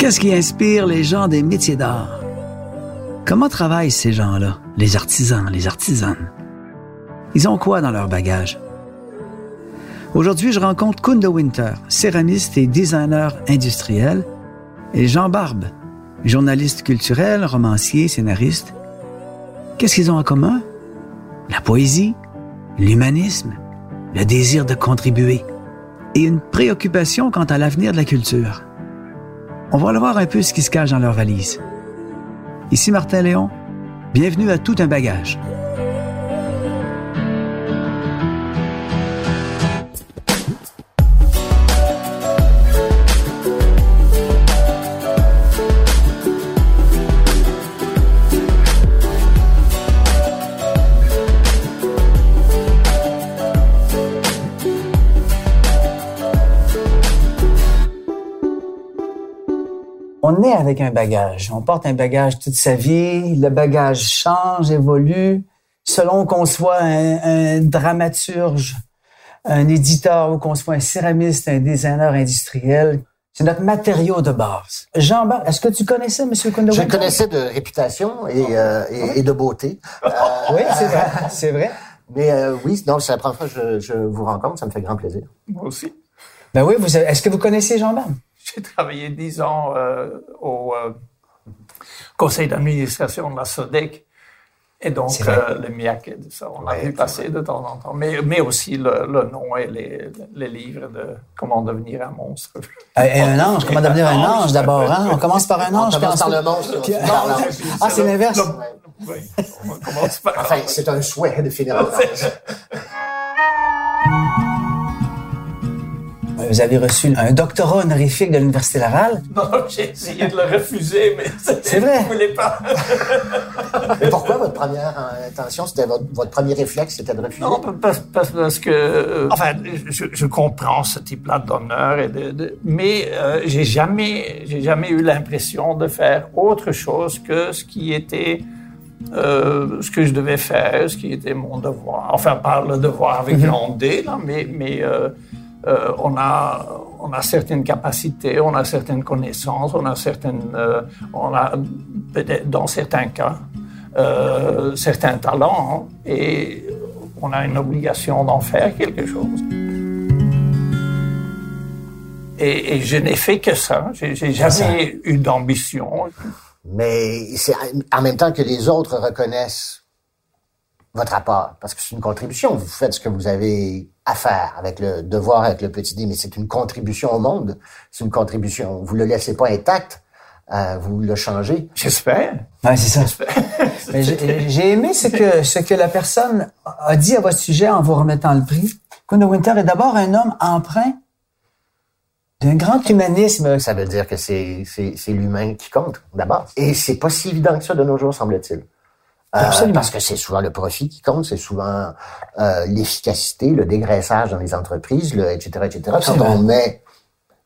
Qu'est-ce qui inspire les gens des métiers d'art? Comment travaillent ces gens-là, les artisans, les artisanes? Ils ont quoi dans leur bagage? Aujourd'hui, je rencontre Kunda Winter, céramiste et designer industriel, et Jean Barbe, journaliste culturel, romancier, scénariste. Qu'est-ce qu'ils ont en commun? La poésie, l'humanisme, le désir de contribuer et une préoccupation quant à l'avenir de la culture. On va aller voir un peu ce qui se cache dans leur valise. Ici Martin Léon, bienvenue à Tout un bagage. On est avec un bagage. On porte un bagage toute sa vie. Le bagage change, évolue. Selon qu'on soit un, dramaturge, un éditeur ou qu'on soit un céramiste, un designer industriel, c'est notre matériau de base. Jean, est-ce que tu connaissais M. Kondo? Je connaissais de réputation et, euh, et, de beauté. oui, c'est vrai. C'est vrai. Mais euh, oui, non, c'est la première fois que je, je, vous rencontre. Ça me fait grand plaisir. Moi aussi. Ben oui, est-ce que vous connaissez Jean Barbe? J'ai travaillé dix ans euh, au euh, conseil d'administration de la SODEC. Et donc, euh, le MIAC, ça, on a vu passer de temps en temps. Mais, mais aussi le, le nom et les, les, livres de comment devenir un monstre. Et un ange, comment devenir un ange d'abord, hein? On commence par un ange. On commence par le monstre. ah, c'est l'inverse? Oui, on commence par... Enfin, c'est un souhait de finir par ange. Vous avez reçu un doctorat honorifique de l'Université Laval? Non, j'ai essayé de le refuser, mais c'est vrai? Je voulais pas. mais pourquoi votre première intention, c'était votre, premier réflexe, c'était de refuser? Non, parce, parce, que, euh, enfin, je, je, comprends ce type-là d'honneur, et de, mais euh, j'ai jamais, j'ai jamais eu l'impression de faire autre chose que ce qui était euh, ce que je devais faire, ce qui était mon devoir. Enfin, pas le devoir avec mm-hmm. grand D, là, mais, mais euh, euh, on, a, on a certaines capacités, on a certaines connaissances, on a certaines, euh, on a peut-être dans certains cas euh, certains talents hein, et on a une obligation d'en faire quelque chose. Et, je n'ai fait que ça. J'ai jamais eu d'ambition. Mais c'est en même temps que les autres reconnaissent votre apport, parce que c'est une contribution. Vous faites ce que vous avez à faire avec le devoir, avec le petit D, mais c'est une contribution au monde. C'est une contribution. Vous le laissez pas intact. Euh, vous le changez. J'espère. Oui, c'est ça. J'ai aimé ce que, ce que la personne a dit à votre sujet en vous remettant le prix. Kuno Winter est d'abord un homme empreint d'un grand humanisme. Ça veut dire que c'est l'humain qui compte, d'abord. Et c'est pas si évident que ça de nos jours, semble-t-il. Euh, parce que c'est souvent le profit qui compte, c'est souvent euh, l'efficacité, le dégraissage dans les entreprises, le, etc., etc. Quand on met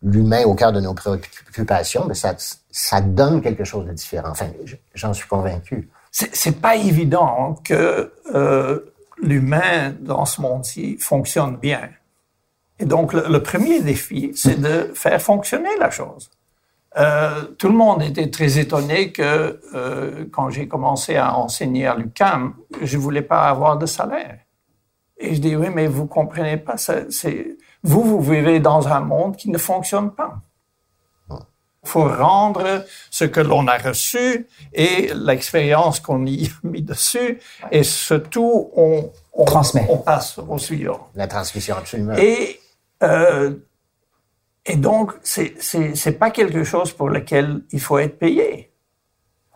l'humain au cœur de nos préoccupations, mais ça, ça donne quelque chose de différent. Enfin, j'en suis convaincu. C'est pas évident que euh, l'humain dans ce monde-ci fonctionne bien. Et donc, le premier défi, c'est de faire fonctionner la chose. Euh, tout le monde était très étonné que euh, quand j'ai commencé à enseigner à l'UCAM, je voulais pas avoir de salaire. Et je dis oui, mais vous comprenez pas, c'est vous vous vivez dans un monde qui ne fonctionne pas. Il faut rendre ce que l'on a reçu et l'expérience qu'on y a mis dessus, et surtout on, on transmet, on passe au suivant. La transmission absolument. Et euh, et donc, c'est c'est pas quelque chose pour lequel il faut être payé.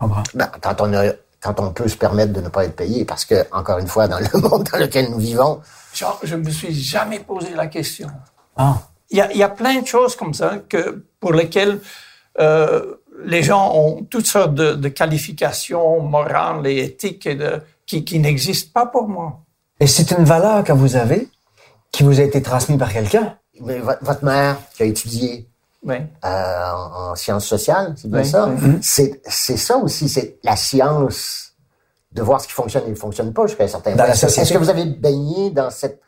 Ben, quand on a, quand on peut se permettre de ne pas être payé, parce que encore une fois, dans le monde dans lequel nous vivons, genre, je me suis jamais posé la question. Ah. Il y a, y a plein de choses comme ça que pour lesquelles euh, les gens ont toutes sortes de, de, qualifications morales et éthiques et de, qui, qui n'existent pas pour moi. Et c'est une valeur que vous avez, qui vous a été transmise par quelqu'un votre mère qui a étudié oui. euh, en, sciences sociales, c'est bien ça? Mm-hmm. C'est c'est ça aussi, c'est la science de voir ce qui fonctionne et ne fonctionne pas jusqu'à un certain point. Est-ce que vous avez baigné dans cette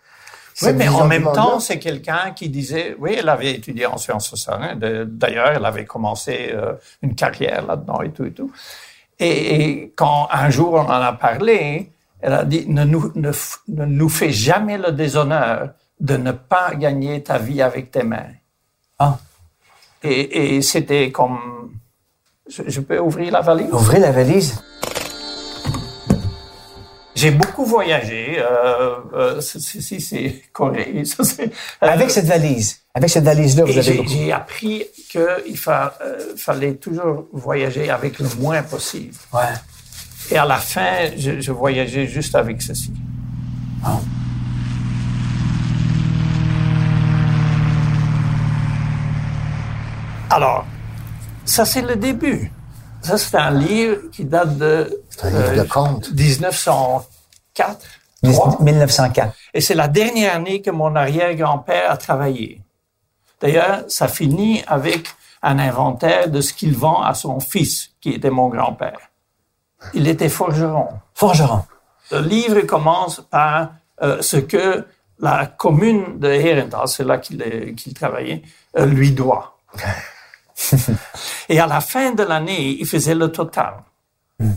oui, mais en même temps, c'est quelqu'un qui disait, oui, elle avait étudié en sciences sociales. Hein, d'ailleurs, elle avait commencé euh, une carrière là-dedans et tout et tout. Et, quand un jour on en a parlé, elle a dit, ne nous, ne, nous fais jamais le déshonneur de ne pas gagner ta vie avec tes mains. Ah. Et, et c'était comme, je, je peux ouvrir la valise? Ouvrez la valise. J'ai beaucoup voyagé. Euh, euh, si c'est Corée. Ça, euh, avec cette valise, avec cette valise-là, vous avez. J'ai appris qu'il fa, euh, fallait toujours voyager avec le moins possible. Ouais. Et à la fin, je, je voyageais juste avec ceci. Oh. Alors, ça c'est le début. Ça, c'est un livre qui date de... un livre de contes. 1904. 1904. Et c'est la dernière année que mon arrière-grand-père a travaillé. D'ailleurs, ça finit avec un inventaire de ce qu'il vend à son fils, qui était mon grand-père. Il était forgeron. Forgeron. Le livre commence par euh, ce que la commune de Herentals, c'est là qu'il travaillait, euh, lui doit. Et à la fin de l'année, il faisait le total. Hmm.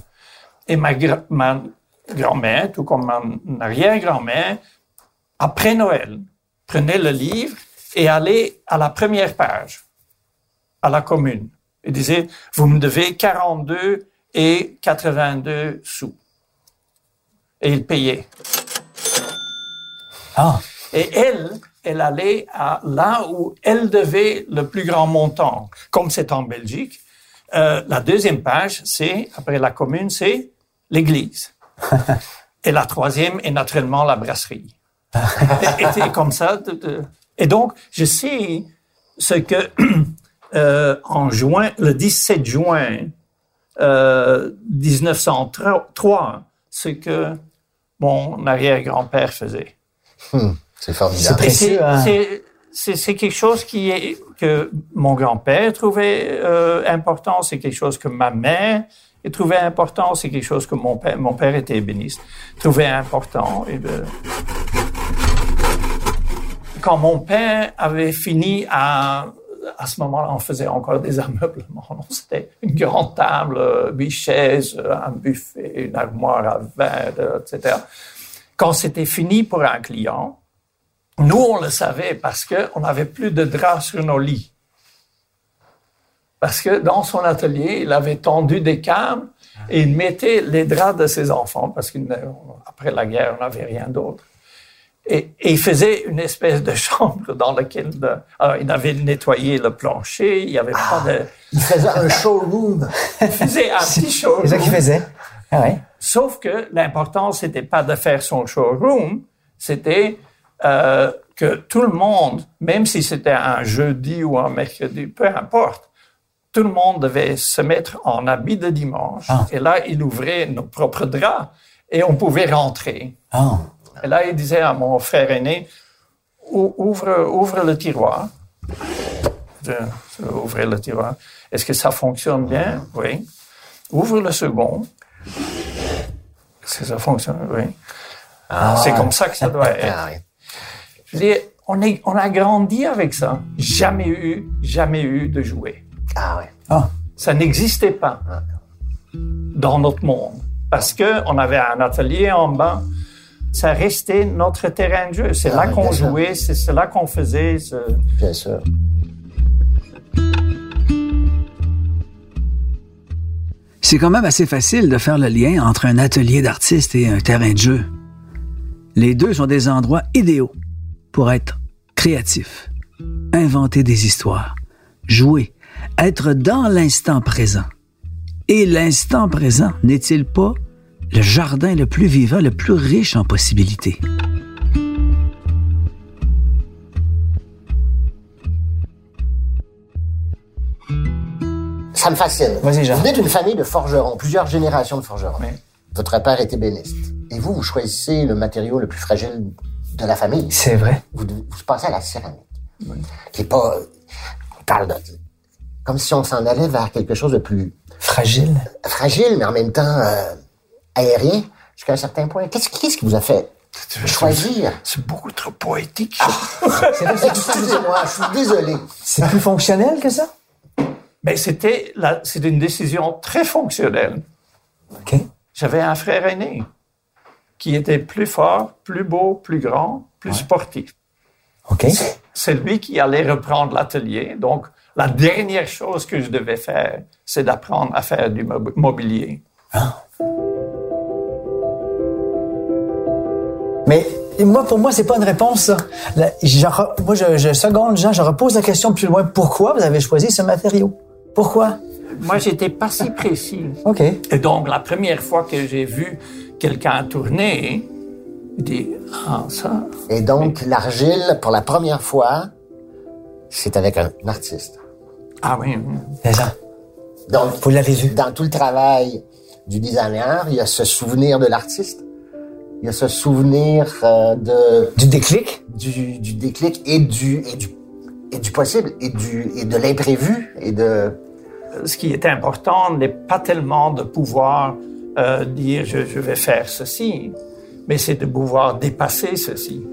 Et ma, grand-mère, tout comme ma arrière-grand-mère, après Noël, prenait le livre et allait à la première page, à la commune. Et disait, vous me devez 42 et 82 sous. Et il payait. Ah. Et elle, elle allait à là où elle devait le plus grand montant, comme c'est en Belgique. Euh, la deuxième page, c'est, après la commune, c'est l'église. et la troisième est naturellement la brasserie. et, et comme ça. et donc, je sais ce que, euh, en juin, le 17 juin euh, 1903, ce que mon arrière-grand-père faisait. Hmm. C'est formidable. Hein. C'est quelque chose qui est, que mon grand-père trouvait euh, important, c'est quelque chose que ma mère trouvait important, c'est quelque chose que mon père, mon père était ébéniste, trouvait important. Et Quand mon père avait fini à, à ce moment-là, on faisait encore des ameublements. C'était une grande table, huit chaises, un buffet, une armoire à verre, etc. Quand c'était fini pour un client, nous, on le savait parce qu'on n'avait plus de draps sur nos lits. Parce que dans son atelier, il avait tendu des câbles et il mettait les draps de ses enfants, parce qu'après la guerre, on n'avait rien d'autre. Et, il faisait une espèce de chambre dans laquelle... alors, il avait nettoyé le plancher, il n'y avait pas de... Ah, il faisait un showroom. il faisait un petit showroom. C'est ça qu'il faisait. Ah ouais. Sauf que l'important, c'était pas de faire son showroom, c'était euh, que tout le monde, même si c'était un jeudi ou un mercredi, peu importe, tout le monde devait se mettre en habit de dimanche. Ah. Et là, il ouvrait nos propres draps et on pouvait rentrer. Ah. Et là, il disait à mon frère aîné, ouvre, ouvre le tiroir. Je, ouvrais le tiroir. Est-ce que ça fonctionne bien? Oui. Ouvre le second. Est-ce que ça fonctionne? Oui. Ah. C'est comme ça que ça doit être on, est, on a grandi avec ça. Jamais eu, jamais eu de jouets. Ah ouais. Ah. Ça n'existait pas dans notre monde. Parce que on avait un atelier en bas. Ça restait notre terrain de jeu. C'est ah, là qu'on jouait, c'est là qu'on faisait. Ce... Bien sûr. C'est quand même assez facile de faire le lien entre un atelier d'artiste et un terrain de jeu. Les deux sont des endroits idéaux pour être créatif, inventer des histoires, jouer, être dans l'instant présent. Et l'instant présent n'est-il pas le jardin le plus vivant, le plus riche en possibilités? Ça me fascine. Vas-y, Jean. Vous êtes une famille de forgerons, plusieurs générations de forgerons. Votre père était béniste. Et vous, vous choisissez le matériau le plus fragile de la famille. C'est vrai. Vous, vous pensez à la céramique, qui est pas, on parle de, comme si on s'en allait vers quelque chose de plus fragile, fragile, mais en même temps euh, aérien jusqu'à un certain point. Qu'est-ce, qui vous a fait choisir? C'est beaucoup trop poétique. C'est vrai, c'est plus- Excusez-moi, je suis désolé. c'est plus fonctionnel que ça? Mais c'était la- c'est une décision très fonctionnelle. OK. J'avais un frère aîné qui était plus fort, plus beau, plus grand, plus sportif. OK. C'est lui qui allait reprendre l'atelier. Donc, la dernière chose que je devais faire, c'est d'apprendre à faire du mob- mobilier. Mais moi, pour moi, c'est pas une réponse, ça. La- je moi, je, je seconde, Jean, je repose la question plus loin. Pourquoi vous avez choisi ce matériau? Pourquoi? Moi, j'étais pas si précis. OK. Et donc, la première fois que j'ai vu quelqu'un tourner, je dis, ah, ça, Et donc, l'argile, pour la première fois, c'est avec un artiste. ah oui. C'est ça. Donc, Vous l'avez vu. dans tout le travail du designer, il y a ce souvenir de l'artiste, il y a ce souvenir euh, de Du déclic? du, du déclic et du et du et du possible et du et de l'imprévu et de ce qui est important n'est pas tellement de pouvoir euh, dire je, je vais faire ceci, mais c'est de pouvoir dépasser ceci.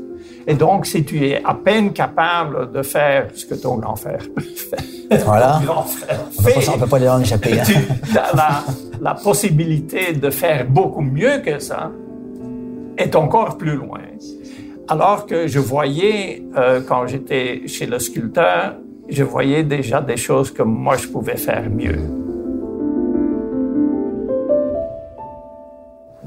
Et donc, si tu es à peine capable de faire ce que ton grand frère fait, Voilà. grand frère fait, on peut pas les en échapper. hein. tu as la, la possibilité de faire beaucoup mieux que ça est encore plus loin. Alors que je voyais, euh, quand j'étais chez le sculpteur, je voyais déjà des choses que moi je pouvais faire mieux.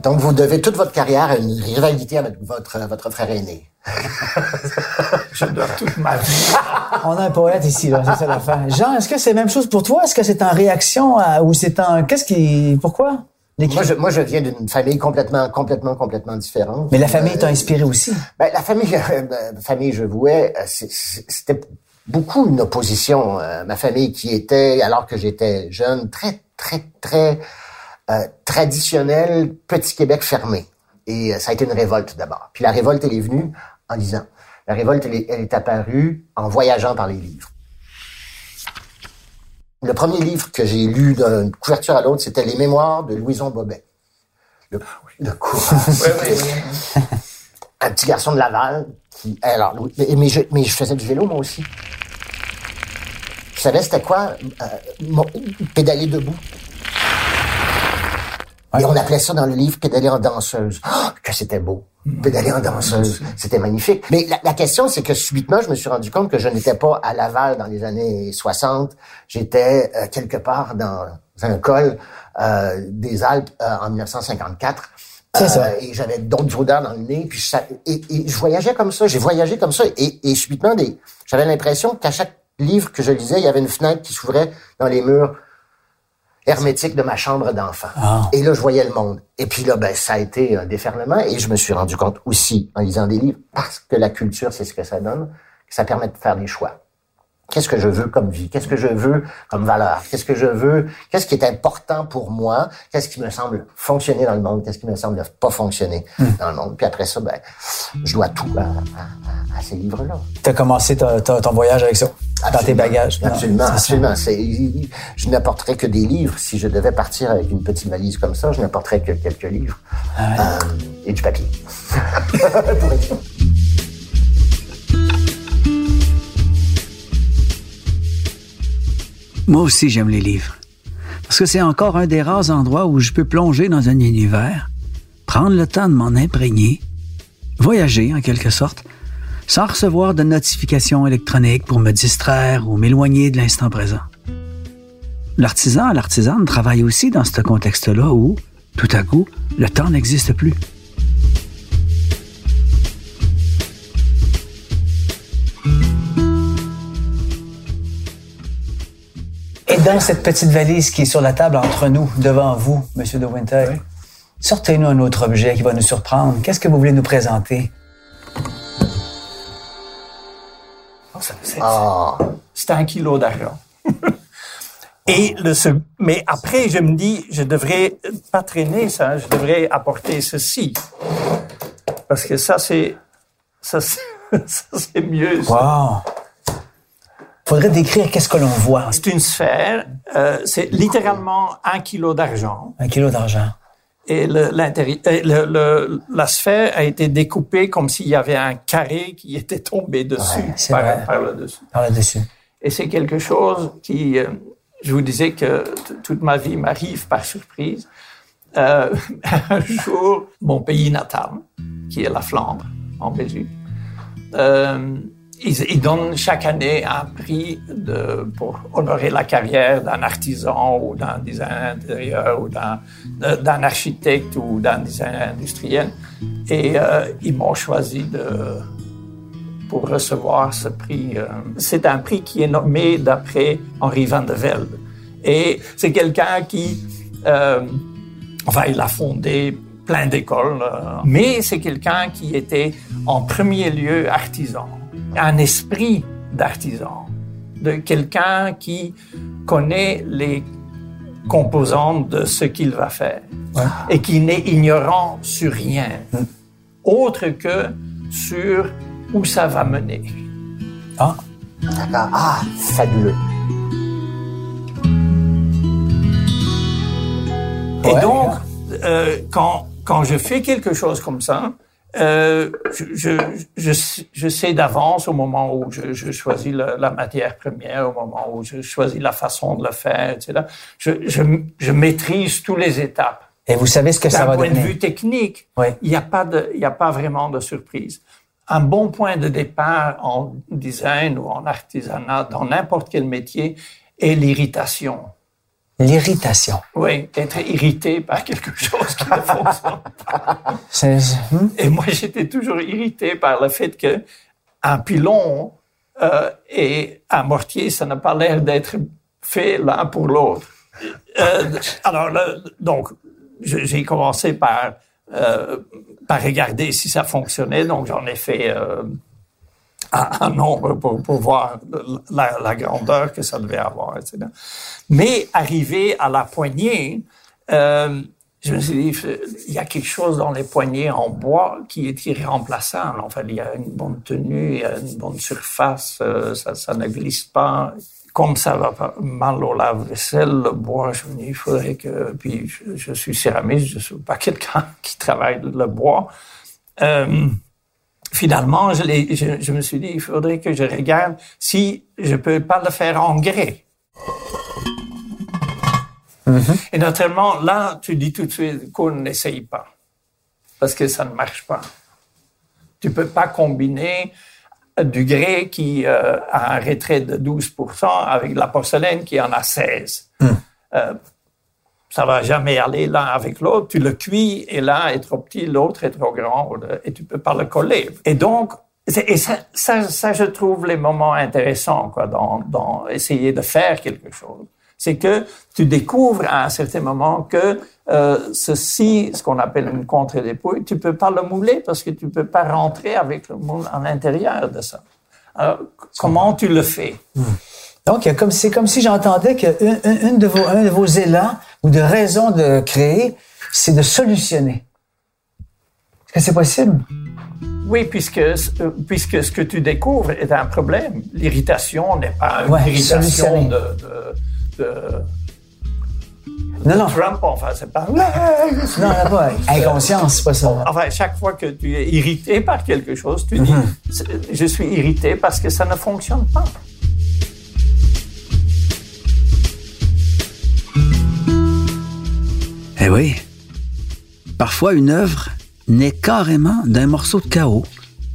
Donc vous devez toute votre carrière à une rivalité avec votre votre frère aîné. Je dois toute ma vie. On a un poète ici, là. C'est ça l'affaire. Jean, est-ce que c'est la même chose pour toi? Est-ce que c'est en réaction à, ou c'est en, qu'est-ce qui, pourquoi? Moi je moi je viens d'une famille complètement complètement complètement différente. Mais la famille Euh, t'a inspiré aussi? Ben, la famille, euh, ben, famille je vouais, euh, c'était beaucoup une opposition. euh, ma famille qui était, alors que j'étais jeune, très, très, très euh, traditionnelle, petit Québec fermé. Et euh, ça a été une révolte d'abord. Puis la révolte, elle est venue en lisant. La révolte, elle est, elle est apparue en voyageant par les livres. Le premier livre que j'ai lu d'une couverture à l'autre, c'était Les Mémoires de Louison Bobet. Le, le courage un petit garçon de Laval qui alors mais, je mais je faisais du vélo moi aussi. Je savais c'était quoi euh, pédaler debout? Et on appelait ça dans le livre pédaler en danseuse. Ah, que c'était beau. Pédaler en danseuse, c'était magnifique. Mais la, la question, c'est que subitement, je me suis rendu compte que je n'étais pas à Laval dans les années 60. J'étais euh, quelque part dans un col euh, des Alpes euh, en 1954. C'est ça. Euh, et j'avais d'autres odeurs dans le nez, puis je, et, et je voyageais comme ça, j'ai voyagé comme ça, et, et subitement, des, j'avais l'impression qu'à chaque livre que je lisais, il y avait une fenêtre qui s'ouvrait dans les murs hermétiques de ma chambre d'enfant. Ah. Et là, je voyais le monde. Et puis là, ben, ça a été un déferlement, et je me suis rendu compte aussi, en lisant des livres, parce que la culture, c'est ce que ça donne, que ça permet de faire des choix. Qu'est-ce que je veux comme vie? Qu'est-ce que je veux comme valeur? Qu'est-ce que je veux? Qu'est-ce qui est important pour moi? Qu'est-ce qui me semble fonctionner dans le monde? Qu'est-ce qui me semble pas fonctionner dans le monde? Puis après ça, ben, je dois tout à, à- à- ces livres-là. T'as commencé ta- ton voyage avec ça? Dans tes bagages. Absolument, absolument. Je n'apporterais que des livres. Si je devais partir avec une petite valise comme ça, je n'apporterais que quelques livres. Ah Euh, et du papier. Moi aussi, j'aime les livres. Parce que c'est encore un des rares endroits où je peux plonger dans un univers, prendre le temps de m'en imprégner, voyager en quelque sorte, sans recevoir de notifications électroniques pour me distraire ou m'éloigner de l'instant présent. L'artisan, l'artisane travaille aussi dans ce contexte-là où, tout à coup, le temps n'existe plus. Et dans cette petite valise qui est sur la table entre nous, devant vous, Monsieur de Winter, sortez-nous un autre objet qui va nous surprendre. Qu'est-ce que vous voulez nous présenter? Ça, C'est Ah, c'est un kilo d'argent. Et le, mais après, je me dis, je devrais pas traîner ça, je devrais apporter ceci. Parce que ça, c'est, ça, c'est ça, c'est mieux. ça. Wow! Faudrait décrire qu'est-ce que l'on voit. C'est une sphère, euh, c'est littéralement un kilo d'argent. Un kilo d'argent. Et le, le, la sphère a été découpée comme s'il y avait un carré qui était tombé dessus, par, par, le dessus. Par le dessus. Et c'est quelque chose qui, euh, je vous disais que toute ma vie m'arrive par surprise. Euh, un jour, mon pays natal, qui est la Flandre, en Belgique, euh, ils, donnent chaque année un prix pour honorer la carrière d'un artisan ou d'un designer intérieur ou d'un architecte ou d'un designer industriel. Et euh, ils m'ont choisi pour recevoir ce prix. Euh, c'est un prix qui est nommé d'après Henri van de Velde. Et c'est quelqu'un qui, euh, enfin, il a fondé plein d'écoles, euh, mais c'est quelqu'un qui était en premier lieu artisan un esprit d'artisan, de quelqu'un qui connaît les composantes de ce qu'il va faire et qui n'est ignorant sur rien, mm. autre que sur où ça va mener. Ah, Ah, fabuleux. Et donc, euh, quand, quand je fais quelque chose comme ça, euh, je, je, je, sais d'avance au moment où je, je choisis la, la, matière première, au moment où je choisis la façon de le faire, etc. Je, je maîtrise toutes les étapes. Et vous savez ce que ça va donner. D'un point de vue technique, il n'y a pas de, il n'y a pas vraiment de surprise. Un bon point de départ en design ou en artisanat, dans n'importe quel métier, est l'irritation. L'irritation. Oui, être irrité par quelque chose qui ne fonctionne pas. Hmm? Et moi, j'étais toujours irrité par le fait que un pilon euh, et un mortier, ça n'a pas l'air d'être fait l'un pour l'autre. Euh, alors, donc, j'ai commencé par euh, par regarder si ça fonctionnait. Donc, j'en ai fait euh, un, nombre pour, pour voir la, grandeur que ça devait avoir, etc. Mais arrivé à la poignée, euh, je me suis dit, il y a quelque chose dans les poignées en bois qui est irremplaçable. En il y a une bonne tenue, il y a une bonne surface, euh, ça, ne glisse pas. Comme ça va pas mal au lave-vaisselle, le bois, je me dis, il faudrait que... Puis je, suis céramiste, je suis pas quelqu'un qui travaille le bois. Euh, finalement, je, je, je, me suis dit, il faudrait que je regarde si je peux pas le faire en grès. Mm-hmm. Et naturellement, là, tu dis tout de suite qu'on n'essaye pas. Parce que ça ne marche pas. Tu peux pas combiner du grès qui euh, a un retrait de 12% avec de la porcelaine qui en a 16. Mm. Euh, ça va jamais aller l'un avec l'autre. Tu le cuis et l'un est trop petit, l'autre est trop grand et tu peux pas le coller. Et donc, et ça, ça, ça, je trouve les moments intéressants quoi, dans, dans essayer de faire quelque chose. C'est que tu découvres à un certain moment que euh, ceci, ce qu'on appelle une contre-dépouille, tu peux pas le mouler parce que tu peux pas rentrer avec le moule à l'intérieur de ça. Alors, comment tu le fais? Hmm. Donc, c'est comme si j'entendais qu'une une de vos, un de vos élans ou de raisons de créer, c'est de solutionner. Est-ce que c'est possible? Oui, puisque, euh, puisque ce que tu découvres est un problème. L'irritation n'est pas une irritation de, de, non, non. Trump, enfin, c'est pas. Non, non, pas. Inconscience, c'est pas ça. Enfin, chaque fois que tu es irrité par quelque chose, tu dis, mm-hmm. je suis irrité parce que ça ne fonctionne pas. Eh oui. Parfois, une œuvre naît carrément d'un morceau de chaos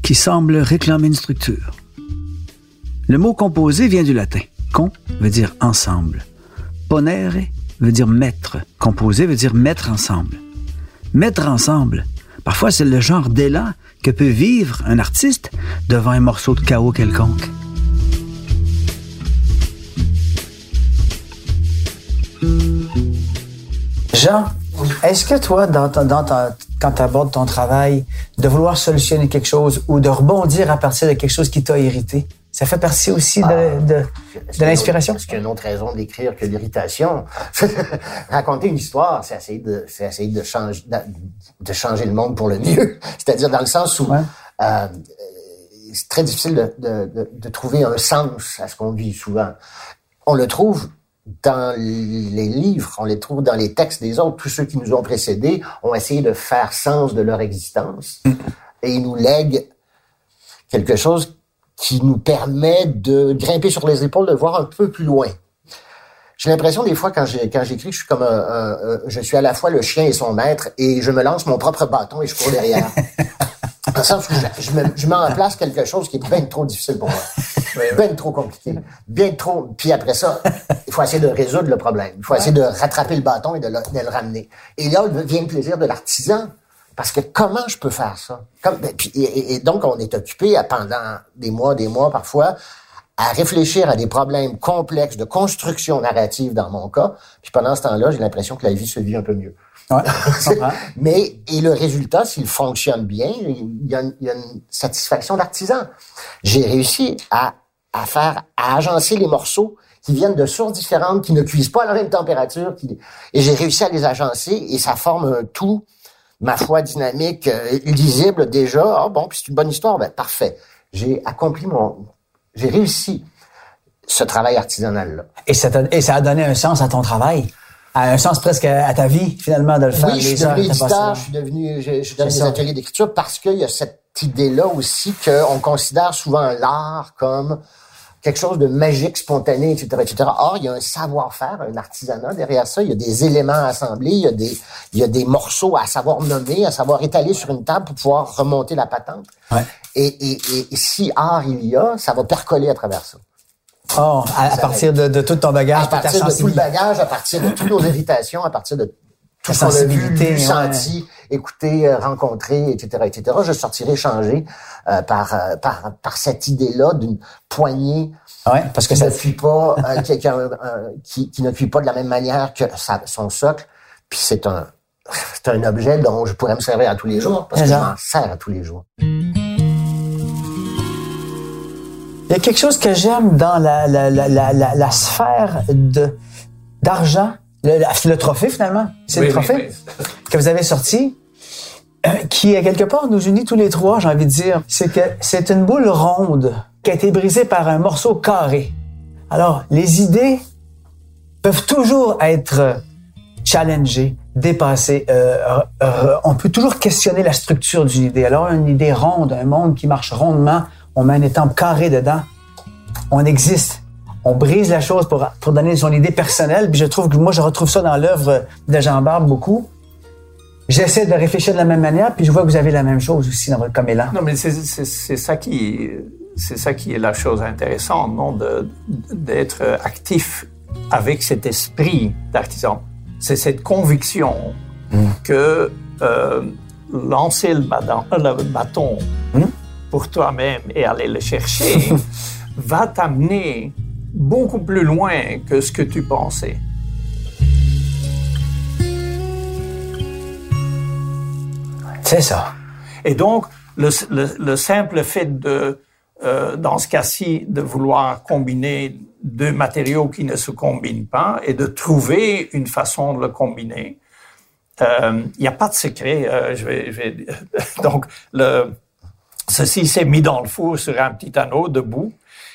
qui semble réclamer une structure. Le mot composé vient du latin. Con veut dire ensemble. Ponere veut dire mettre. Composer veut dire mettre ensemble. Mettre ensemble. Parfois, c'est le genre d'élan que peut vivre un artiste devant un morceau de chaos quelconque. Jean, est-ce que toi, dans, quand tu abordes ton travail, de vouloir solutionner quelque chose ou de rebondir à partir de quelque chose qui t'a irrité, ça fait partie aussi de, ah. de, l'inspiration? Est-ce qu'il y a une autre raison d'écrire que l'irritation? Raconter une histoire, c'est essayer de, c'est essayer de changer, de, changer le monde pour le mieux. C'est-à-dire dans le sens où euh, c'est très difficile de, de, de, trouver un sens à ce qu'on vit souvent. On le trouve dans les livres, on les trouve dans les textes des autres. Tous ceux qui nous ont précédés ont essayé de faire sens de leur existence mm. et ils nous lèguent quelque chose qui nous permet de grimper sur les épaules, de voir un peu plus loin. J'ai l'impression des fois quand j'écris, je suis comme un, je suis à la fois le chien et son maître et je me lance mon propre bâton et je cours derrière. Dans le sens où je, me, je mets en place quelque chose qui est bien trop difficile pour moi. Bien trop compliqué. Bien trop. Puis après ça, il faut essayer de résoudre le problème. Il faut essayer de rattraper le bâton et de le, de le ramener. Et là vient le plaisir de l'artisan. Parce que comment je peux faire ça? Comme, ben, puis, et, donc, on est occupé pendant des mois, des mois parfois, à réfléchir à des problèmes complexes de construction narrative dans mon cas. Puis pendant ce temps-là, j'ai l'impression que la vie se vit un peu mieux. Ouais, Mais, et le résultat, s'il fonctionne bien, il y a, il y a une satisfaction d'artisan. J'ai réussi à, à faire, à agencer les morceaux qui viennent de sources différentes, qui ne cuisent pas à la même température, qui, et j'ai réussi à les agencer et ça forme un tout, ma foi, dynamique, euh, lisible déjà. Ah bon, puis c'est une bonne histoire, ben parfait. J'ai accompli mon, j'ai réussi ce travail artisanal-là. Et ça, et ça a donné un sens à ton travail? À un sens presque à ta vie, finalement, de le faire. Oui, je suis devenu éditeur, je suis devenu, je, je donne des ateliers d'écriture parce qu'il y a cette idée-là aussi qu'on considère souvent l'art comme quelque chose de magique, spontané, etc., etc. Or, il y a un savoir-faire, un artisanat derrière ça. Il y a des éléments à assembler, il y a des, il y a des morceaux à savoir nommer, à savoir étaler sur une table pour pouvoir remonter la patente. Ouais. Et, et, et, si art il y a, ça va percoler à travers ça. Oh, à, partir de, de, tout ton bagage, à partir de tout le bagage, à partir de toutes nos irritations, à partir de tout ce qu'on a vu, senti, écouté, euh, rencontré, etc., etc. Je sortirai changé euh, par, euh, par par cette idée-là d'une poignée ouais, parce que qui ça n'appuie pas, qui, qui, qui n'appuie pas de la même manière que sa, son socle. Puis c'est un c'est un objet dont je pourrais me servir à tous les jours parce que je m'en sers à tous les jours. Il y a quelque chose que j'aime dans la, la, la, la, la sphère de d'argent le, trophée, finalement. C'est le trophée que vous avez sorti, euh, qui, à quelque part, nous unit tous les trois, j'ai envie de dire. C'est que c'est une boule ronde qui a été brisée par un morceau carré. Alors, les idées peuvent toujours être challengées, dépassées. Euh, euh, on peut toujours questionner la structure d'une idée. Alors, une idée ronde, un monde qui marche rondement, on met un étampe carré dedans. On existe on brise la chose pour, pour donner son idée personnelle. Puis je trouve que moi, je retrouve ça dans l'œuvre de Jean Barbe beaucoup. J'essaie de réfléchir de la même manière, puis je vois que vous avez la même chose aussi dans votre comme élan. Non, mais c'est ça qui c'est ça qui est la chose intéressante, non, d'être actif avec cet esprit d'artisan. C'est cette conviction hmm. que euh, lancer le bâton, le bâton hmm. Pour toi-même et aller le chercher va t'amener beaucoup plus loin que ce que tu pensais. C'est ça. Et donc, le, le, simple fait de, euh, dans ce cas-ci, de vouloir combiner deux matériaux qui ne se combinent pas et de trouver une façon de le combiner, il euh, n'y a pas de secret. Euh, je vais, je vais donc, le, ceci s'est mis dans le four sur un petit anneau debout.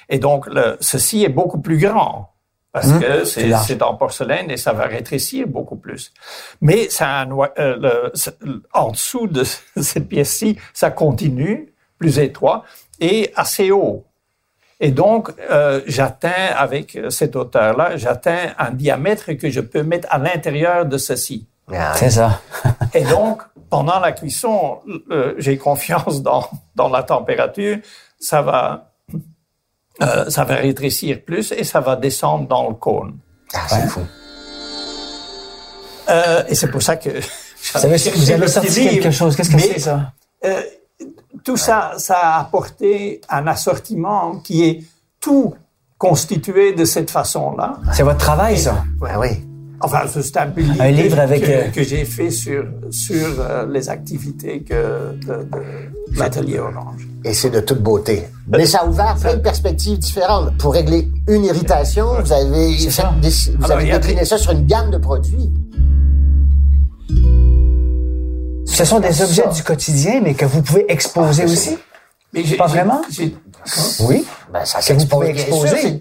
Et donc, le, ceci est beaucoup plus grand parce mmh, que c'est en porcelaine et ça va rétrécir beaucoup plus. Mais ça euh, le, en dessous de cette pièce-ci, ça continue, plus étroit et assez haut. Et donc, euh, j'atteins avec cette hauteur-là, j'atteins un diamètre que je peux mettre à l'intérieur de ceci. C'est ça. et donc, pendant la cuisson, euh, j'ai confiance dans, dans la température, ça va euh, ça va rétrécir plus et ça va descendre dans le cône. Ah, c'est fou. Euh, et c'est pour ça que... Vous avez, vous avez sorti quelque chose. Qu'est-ce que c'est ça? Euh, tout ça, ça a apporté un assortiment qui est tout constitué de cette façon-là. C'est votre travail, ça? Oui, oui. Enfin, c'est un, un livre avec, que, euh, que j'ai fait sur, sur euh, les activités que de, de l'atelier Orange. Et c'est de toute beauté. Mais ça a ouvert plein de perspectives différentes. Pour régler une irritation, vous avez, fait, vous avez décliné ça sur une gamme de produits. Ce sont des objets du quotidien, mais que vous pouvez exposer ah, aussi? Mais Pas vraiment? Oui. Ben, ça que vous pouvez exposer.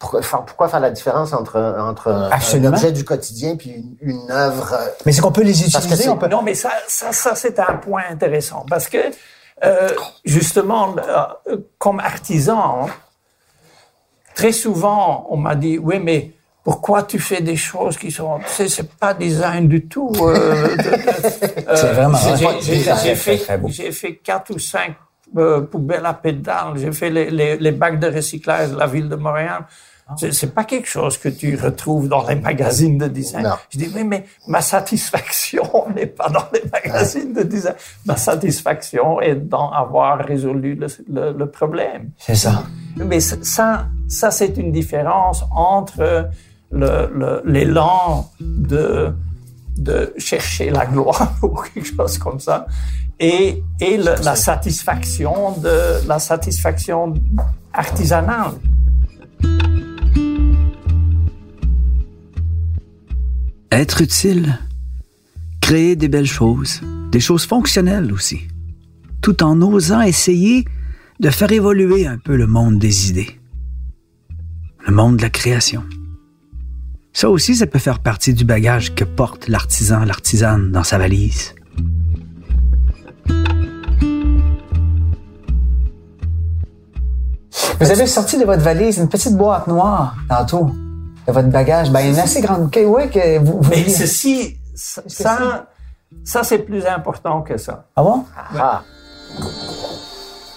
Pourquoi, pourquoi faire la différence entre, entre un objet du quotidien puis une, une œuvre? Mais c'est qu'on peut les utiliser. On peut... Non, mais ça, ça, ça c'est un point intéressant parce que euh, justement, euh, comme artisan, très souvent, on m'a dit, oui, mais pourquoi tu fais des choses qui sont, tu sais, c'est pas design du tout. Euh, c'est vraiment. J'ai fait, j'ai fait quatre ou cinq poubelles à pédales. J'ai fait les, les, les bacs de recyclage de la ville de Montréal. C'est pas quelque chose que tu retrouves dans les magazines de design. Je dis, oui, mais ma satisfaction n'est pas dans les magazines de design. Ma satisfaction est dans avoir résolu le, le, problème. C'est ça. Mais ça, ça c'est une différence entre l'élan de, de chercher la gloire ou quelque chose comme ça et, la satisfaction la satisfaction artisanale. Être utile, créer des belles choses, des choses fonctionnelles aussi, tout en osant essayer de faire évoluer un peu le monde des idées, le monde de la création. Ça aussi, ça peut faire partie du bagage que porte l'artisan, l'artisane dans sa valise. Vous avez sorti de votre valise une petite boîte noire tantôt votre bagage, ben, une assez grande. Oui, que vous, Mais ceci, ça, ça, c'est plus important que ça. Ah bon? Ah.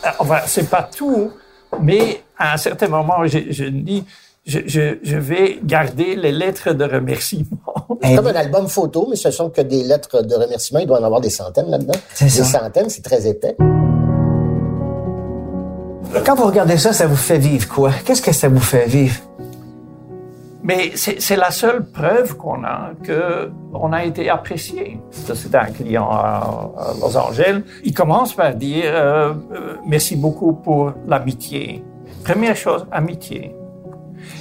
Euh, enfin, c'est pas tout, mais à un certain moment, je, je dis, je, je, je, vais garder les lettres de remerciement. C'est comme un album photo, mais ce sont que des lettres de remerciement. Il doit en avoir des centaines là-dedans. Des centaines, c'est très épais. Quand vous regardez ça, ça vous fait vivre quoi? Qu'est-ce que ça vous fait vivre? Mais c'est la seule preuve qu'on a que on a été apprécié. C'est un client à, Los Angeles. Il commence par dire euh, euh, merci beaucoup pour l'amitié. Première chose, amitié.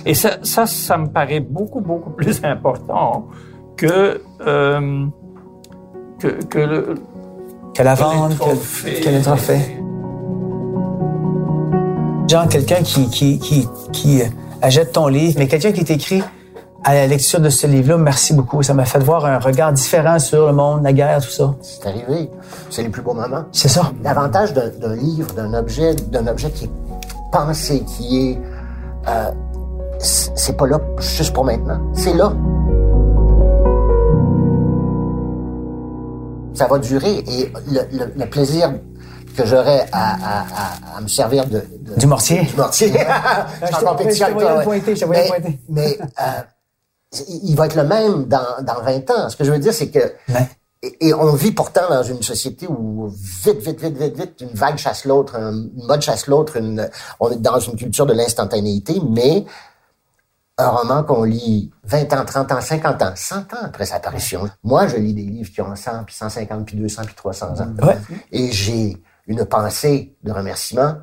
Et ça, ça, ça, me paraît beaucoup, beaucoup plus important que, euh, que, que, le, que la vente, que, le trophée. Genre quelqu'un qui, qui, qui, qui achète ton livre, mais quelqu'un qui t'écrit à la lecture de ce livre-là, merci beaucoup. Ça m'a fait voir un regard différent sur le monde, la guerre, tout ça. C'est arrivé. C'est les plus beaux moments. C'est ça. L'avantage d'un livre, d'un objet, d'un objet qui est pensé, qui est, euh, c'est pas là juste pour maintenant. C'est là. Ça va durer et le, le plaisir que j'aurais à, à, à, à, me servir de, de du mortier. Du mortier. je suis en compétition avec toi. Mais, mais euh, il va être le même dans, dans 20 ans. Ce que je veux dire, c'est que et, on vit pourtant dans une société où vite, vite, vite, vite, vite, une vague chasse l'autre, une mode chasse l'autre. On est dans une culture de l'instantanéité, mais un roman qu'on lit 20 ans, 30 ans, 50 ans, 100 ans après sa parution. Moi, je lis des livres qui ont 100, puis 150, puis 200, puis 300 ans. Ouais. Et j'ai une pensée de remerciement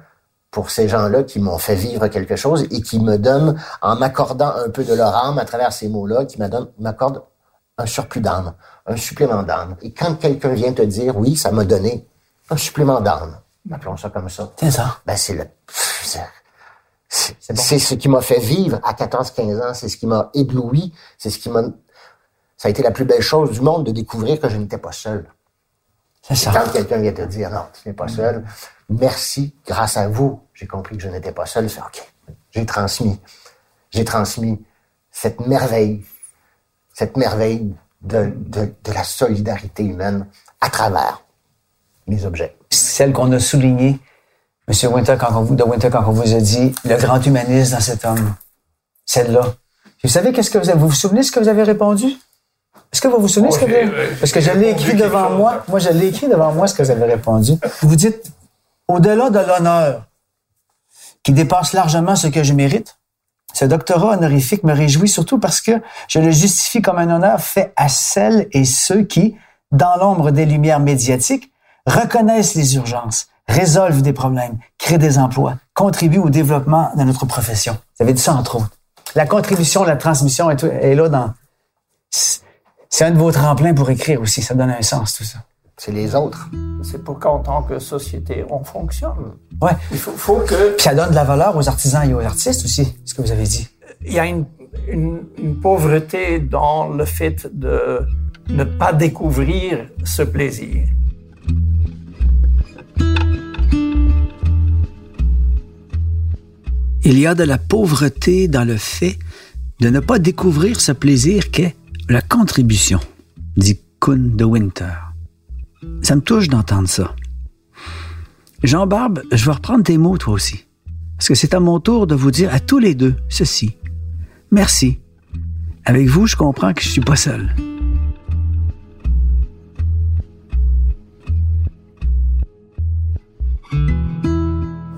pour ces gens-là qui m'ont fait vivre quelque chose et qui me donnent, en m'accordant un peu de leur âme à travers ces mots-là, qui m'accordent un surplus d'âme, un supplément d'âme. Et quand quelqu'un vient te dire, oui, ça m'a donné un supplément d'âme, appelons ça comme ça. C'est ça. Ben, c'est le, c'est ce qui m'a fait vivre à 14-15 ans, c'est ce qui m'a ébloui, c'est ce qui m'a, ça a été la plus belle chose du monde de découvrir que je n'étais pas seul. Quand quelqu'un vient te dire, non, tu n'es pas seul, merci, grâce à vous, j'ai compris que je n'étais pas seul, c'est OK. J'ai transmis, j'ai transmis cette merveille, cette merveille de, de, de, la solidarité humaine à travers mes objets. Celle qu'on a soulignée, M. Winter, quand on vous, de Winter, quand on vous a dit le grand humaniste dans cet homme, celle-là. Vous savez qu'est-ce que vous avez, vous vous souvenez ce que vous avez répondu? Est-ce que vous vous souvenez ce que vous avez... Parce que je l'ai écrit devant moi. Moi, je l'ai écrit devant moi ce que vous avez répondu. Vous dites, au-delà de l'honneur, qui dépasse largement ce que je mérite, ce doctorat honorifique me réjouit surtout parce que je le justifie comme un honneur fait à celles et ceux qui, dans l'ombre des lumières médiatiques, reconnaissent les urgences, résolvent des problèmes, créent des emplois, contribuent au développement de notre profession. Vous avez dit ça entre autres. La contribution, la transmission est, est là dans c'est un de vos tremplins pour écrire aussi. Ça donne un sens, tout ça. C'est les autres. C'est pour qu'en tant que société, on fonctionne. Ouais. Il faut, faut que... Puis ça donne de la valeur aux artisans et aux artistes aussi, ce que vous avez dit. il y a une, une, pauvreté dans le fait de ne pas découvrir ce plaisir. Il y a de la pauvreté dans le fait de ne pas découvrir ce plaisir qu'est la contribution, dit Kuhn de Winter. Ça me touche d'entendre ça. Jean Barbe, je vais reprendre tes mots toi aussi. Parce que c'est à mon tour de vous dire à tous les deux ceci. Merci. Avec vous, je comprends que je suis pas seul.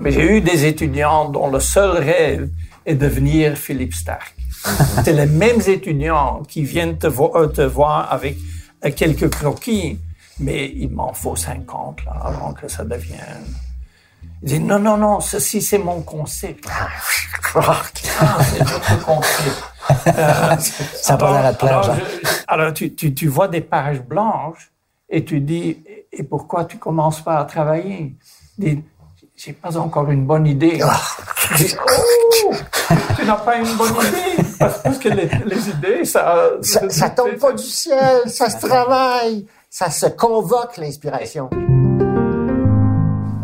Mais j'ai eu des étudiants dont le seul rêve est de devenir Philippe Stark. C'est les mêmes étudiants qui viennent te, euh, te voir avec euh, quelques croquis, mais il m'en faut 50 là, avant que ça devienne. Il dit non, non, non, ceci c'est mon concept. Ah, c'est notre concept. Euh, ça alors, à alors, alors tu, tu, tu, vois des pages blanches et tu dis, et pourquoi tu commences pas à travailler? J'ai pas encore une bonne idée. Ah. oh, tu n'as pas une bonne idée parce que les, les idées, ça, ça, ça tombe pas du ciel, ça se travaille, ça se convoque l'inspiration.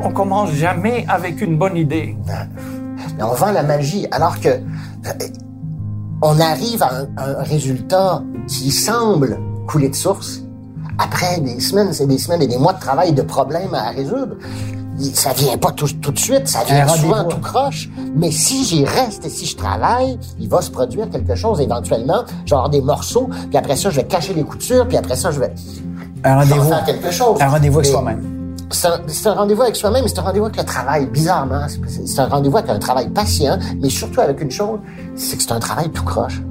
On commence jamais avec une bonne idée. Mais on vend la magie, alors que on arrive à un, résultat qui semble couler de source après des semaines, c'est des semaines et des mois de travail de problèmes à résoudre ça vient pas tout, tout de suite, ça vient souvent tout croche. Mais si j'y reste et si je travaille, il va se produire quelque chose éventuellement. Genre des morceaux, puis après ça, je vais cacher les coutures, puis après ça, je vais un rendez-vous, faire quelque chose. Un rendez-vous avec soi-même. C'est un, rendez-vous avec soi-même, mais c'est un rendez-vous avec le travail, bizarrement. C'est un rendez-vous avec un travail patient, mais surtout avec une chose, c'est que c'est un travail tout croche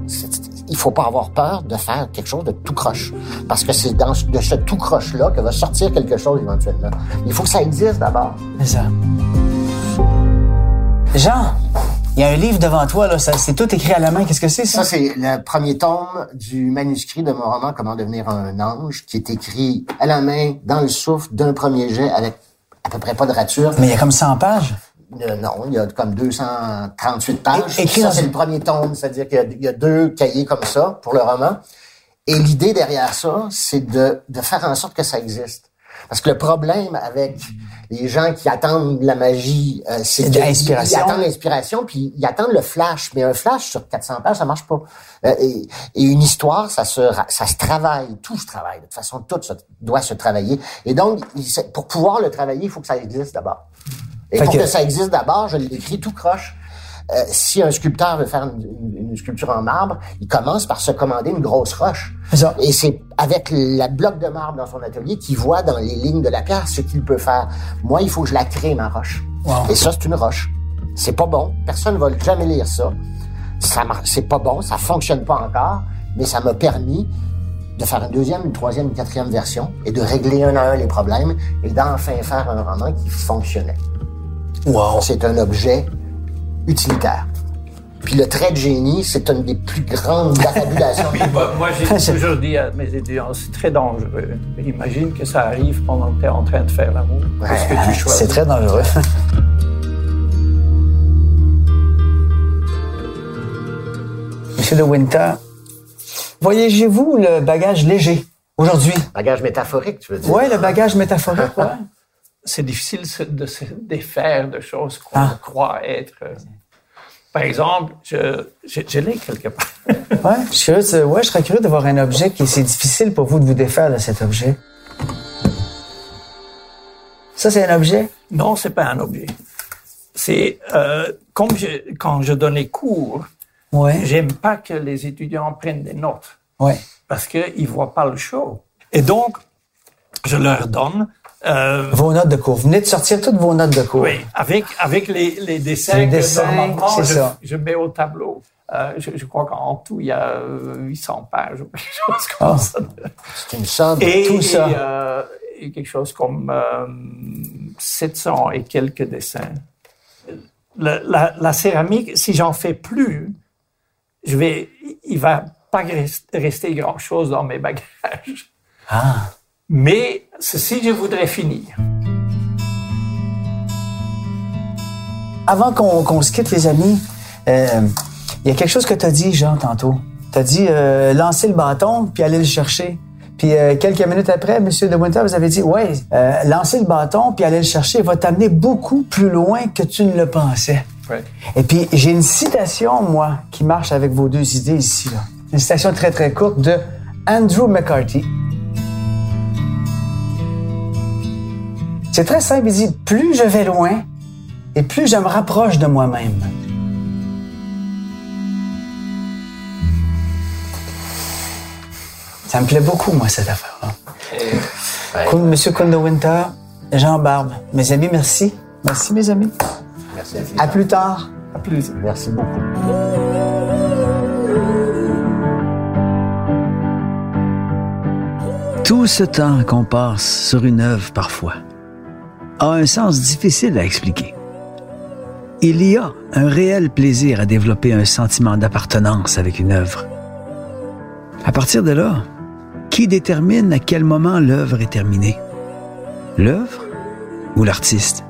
il faut pas avoir peur de faire quelque chose de tout croche. Parce que c'est dans de ce tout croche-là que va sortir quelque chose éventuellement. Il faut que ça existe d'abord. C'est ça. Jean, il y a un livre devant toi, là. C'est tout écrit à la main. Qu'est-ce que c'est, ça? Ça, c'est le premier tome du manuscrit de mon roman Comment devenir un ange, qui est écrit à la main, dans le souffle, d'un premier jet, avec à peu près pas de rature. Mais il y a comme 100 pages. Euh, non, il y a comme 238 pages. ça, c'est le premier tome, c'est-à-dire qu'il y, a deux cahiers comme ça pour le roman. Et l'idée derrière ça, c'est de, de faire en sorte que ça existe. Parce que le problème avec les gens qui attendent la magie, euh, c'est qu'ils ils attendent l'inspiration, puis ils attendent le flash. Mais un flash sur 400 pages, ça marche pas. Euh, et, et, une histoire, ça se, ça se travaille. Tout se travaille. De toute façon, tout doit se travailler. Et donc, pour pouvoir le travailler, il faut que ça existe d'abord. Et pour que... ça existe d'abord, je l'écris tout croche. Euh, si un sculpteur veut faire une, sculpture en marbre, il commence par se commander une grosse roche. Ça. Et c'est avec la bloc de marbre dans son atelier qu'il voit dans les lignes de la pierre ce qu'il peut faire. Moi, il faut que je la crée, ma roche. Et ça, c'est une roche. C'est pas bon. Personne ne va jamais lire ça. Ça c'est pas bon. Ça fonctionne pas encore. Mais ça m'a permis de faire une deuxième, une troisième, une quatrième version et de régler un à un les problèmes et d'enfin faire un roman qui fonctionnait. C'est un objet utilitaire. Puis le trait de génie, c'est une des plus grandes affabulations. moi, j'ai toujours dit à mes étudiants, c'est très dangereux. Imagine que ça arrive pendant que tu es en train de faire l'amour. C'est très dangereux. Monsieur de Winter, voyagez-vous le bagage léger aujourd'hui? Bagage métaphorique, tu veux dire? Oui, le bagage métaphorique, ouais c'est difficile de se défaire de choses qu'on ah. croit être. Euh, par exemple, je, je, l'ai quelque part. ouais, je, ouais, je serais curieux d'avoir un objet qui c'est difficile pour vous de vous défaire de cet objet. Ça, c'est un objet? Non, c'est pas un objet. C'est euh, comme je, quand je donnais cours, ouais. j'aime pas que les étudiants prennent des notes. Ouais. Parce qu'ils voient pas le show. Et donc, je leur donne euh, vos notes de cours. Vous venez de sortir toutes vos notes de cours. Oui, avec, avec les, les dessins, les dessins que normalement je, ça. je mets au tableau. Euh, je, je, crois qu'en tout, il y a 800 pages ou quelque chose comme oh. ça. C'est une somme, et, tout ça. Et, euh, et quelque chose comme 700 et quelques dessins. La, la, la céramique, si j'en fais plus, je vais, il va pas rester grand-chose dans mes bagages. Ah. Mais ceci, je voudrais finir. Avant qu'on se quitte, les amis, euh, Il y a quelque chose que tu as dit, Jean, tantôt. Tu as dit euh, lancer le bâton puis aller le chercher. Puis euh, quelques minutes après, Monsieur De Winter, vous avez dit, ouais, euh, lancer le bâton puis aller le chercher va t'amener beaucoup plus loin que tu ne le pensais. Et puis j'ai une citation, moi, qui marche avec vos deux idées ici. Là. Une citation très très courte de Andrew McCarthy. C'est très simple. Il dit, plus je vais loin et plus je me rapproche de moi-même. Ça me plaît beaucoup, moi, cette affaire-là. Ouais. Monsieur Winter, Jean Barbe, mes amis, merci. Merci, mes amis. Merci. À plus tard. À plus. Merci beaucoup. Tout ce temps qu'on passe sur une œuvre parfois a un sens difficile à expliquer. Il y a un réel plaisir à développer un sentiment d'appartenance avec une œuvre. À partir de là, qui détermine à quel moment l'œuvre est terminée? L'œuvre ou l'artiste?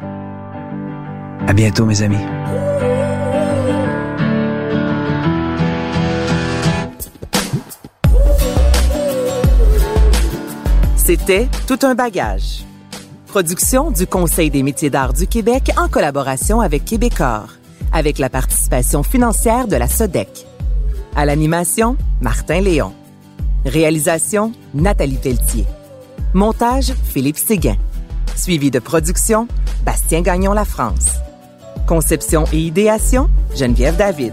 À bientôt, mes amis. C'était Tout un bagage. Production du Conseil des métiers d'art du Québec en collaboration avec Québecor, avec la participation financière de la SODEC. À l'animation, Martin Léon. Réalisation, Nathalie Pelletier. Montage, Philippe Séguin. Suivi de production, Bastien Gagnon La France. Conception et idéation, Geneviève David.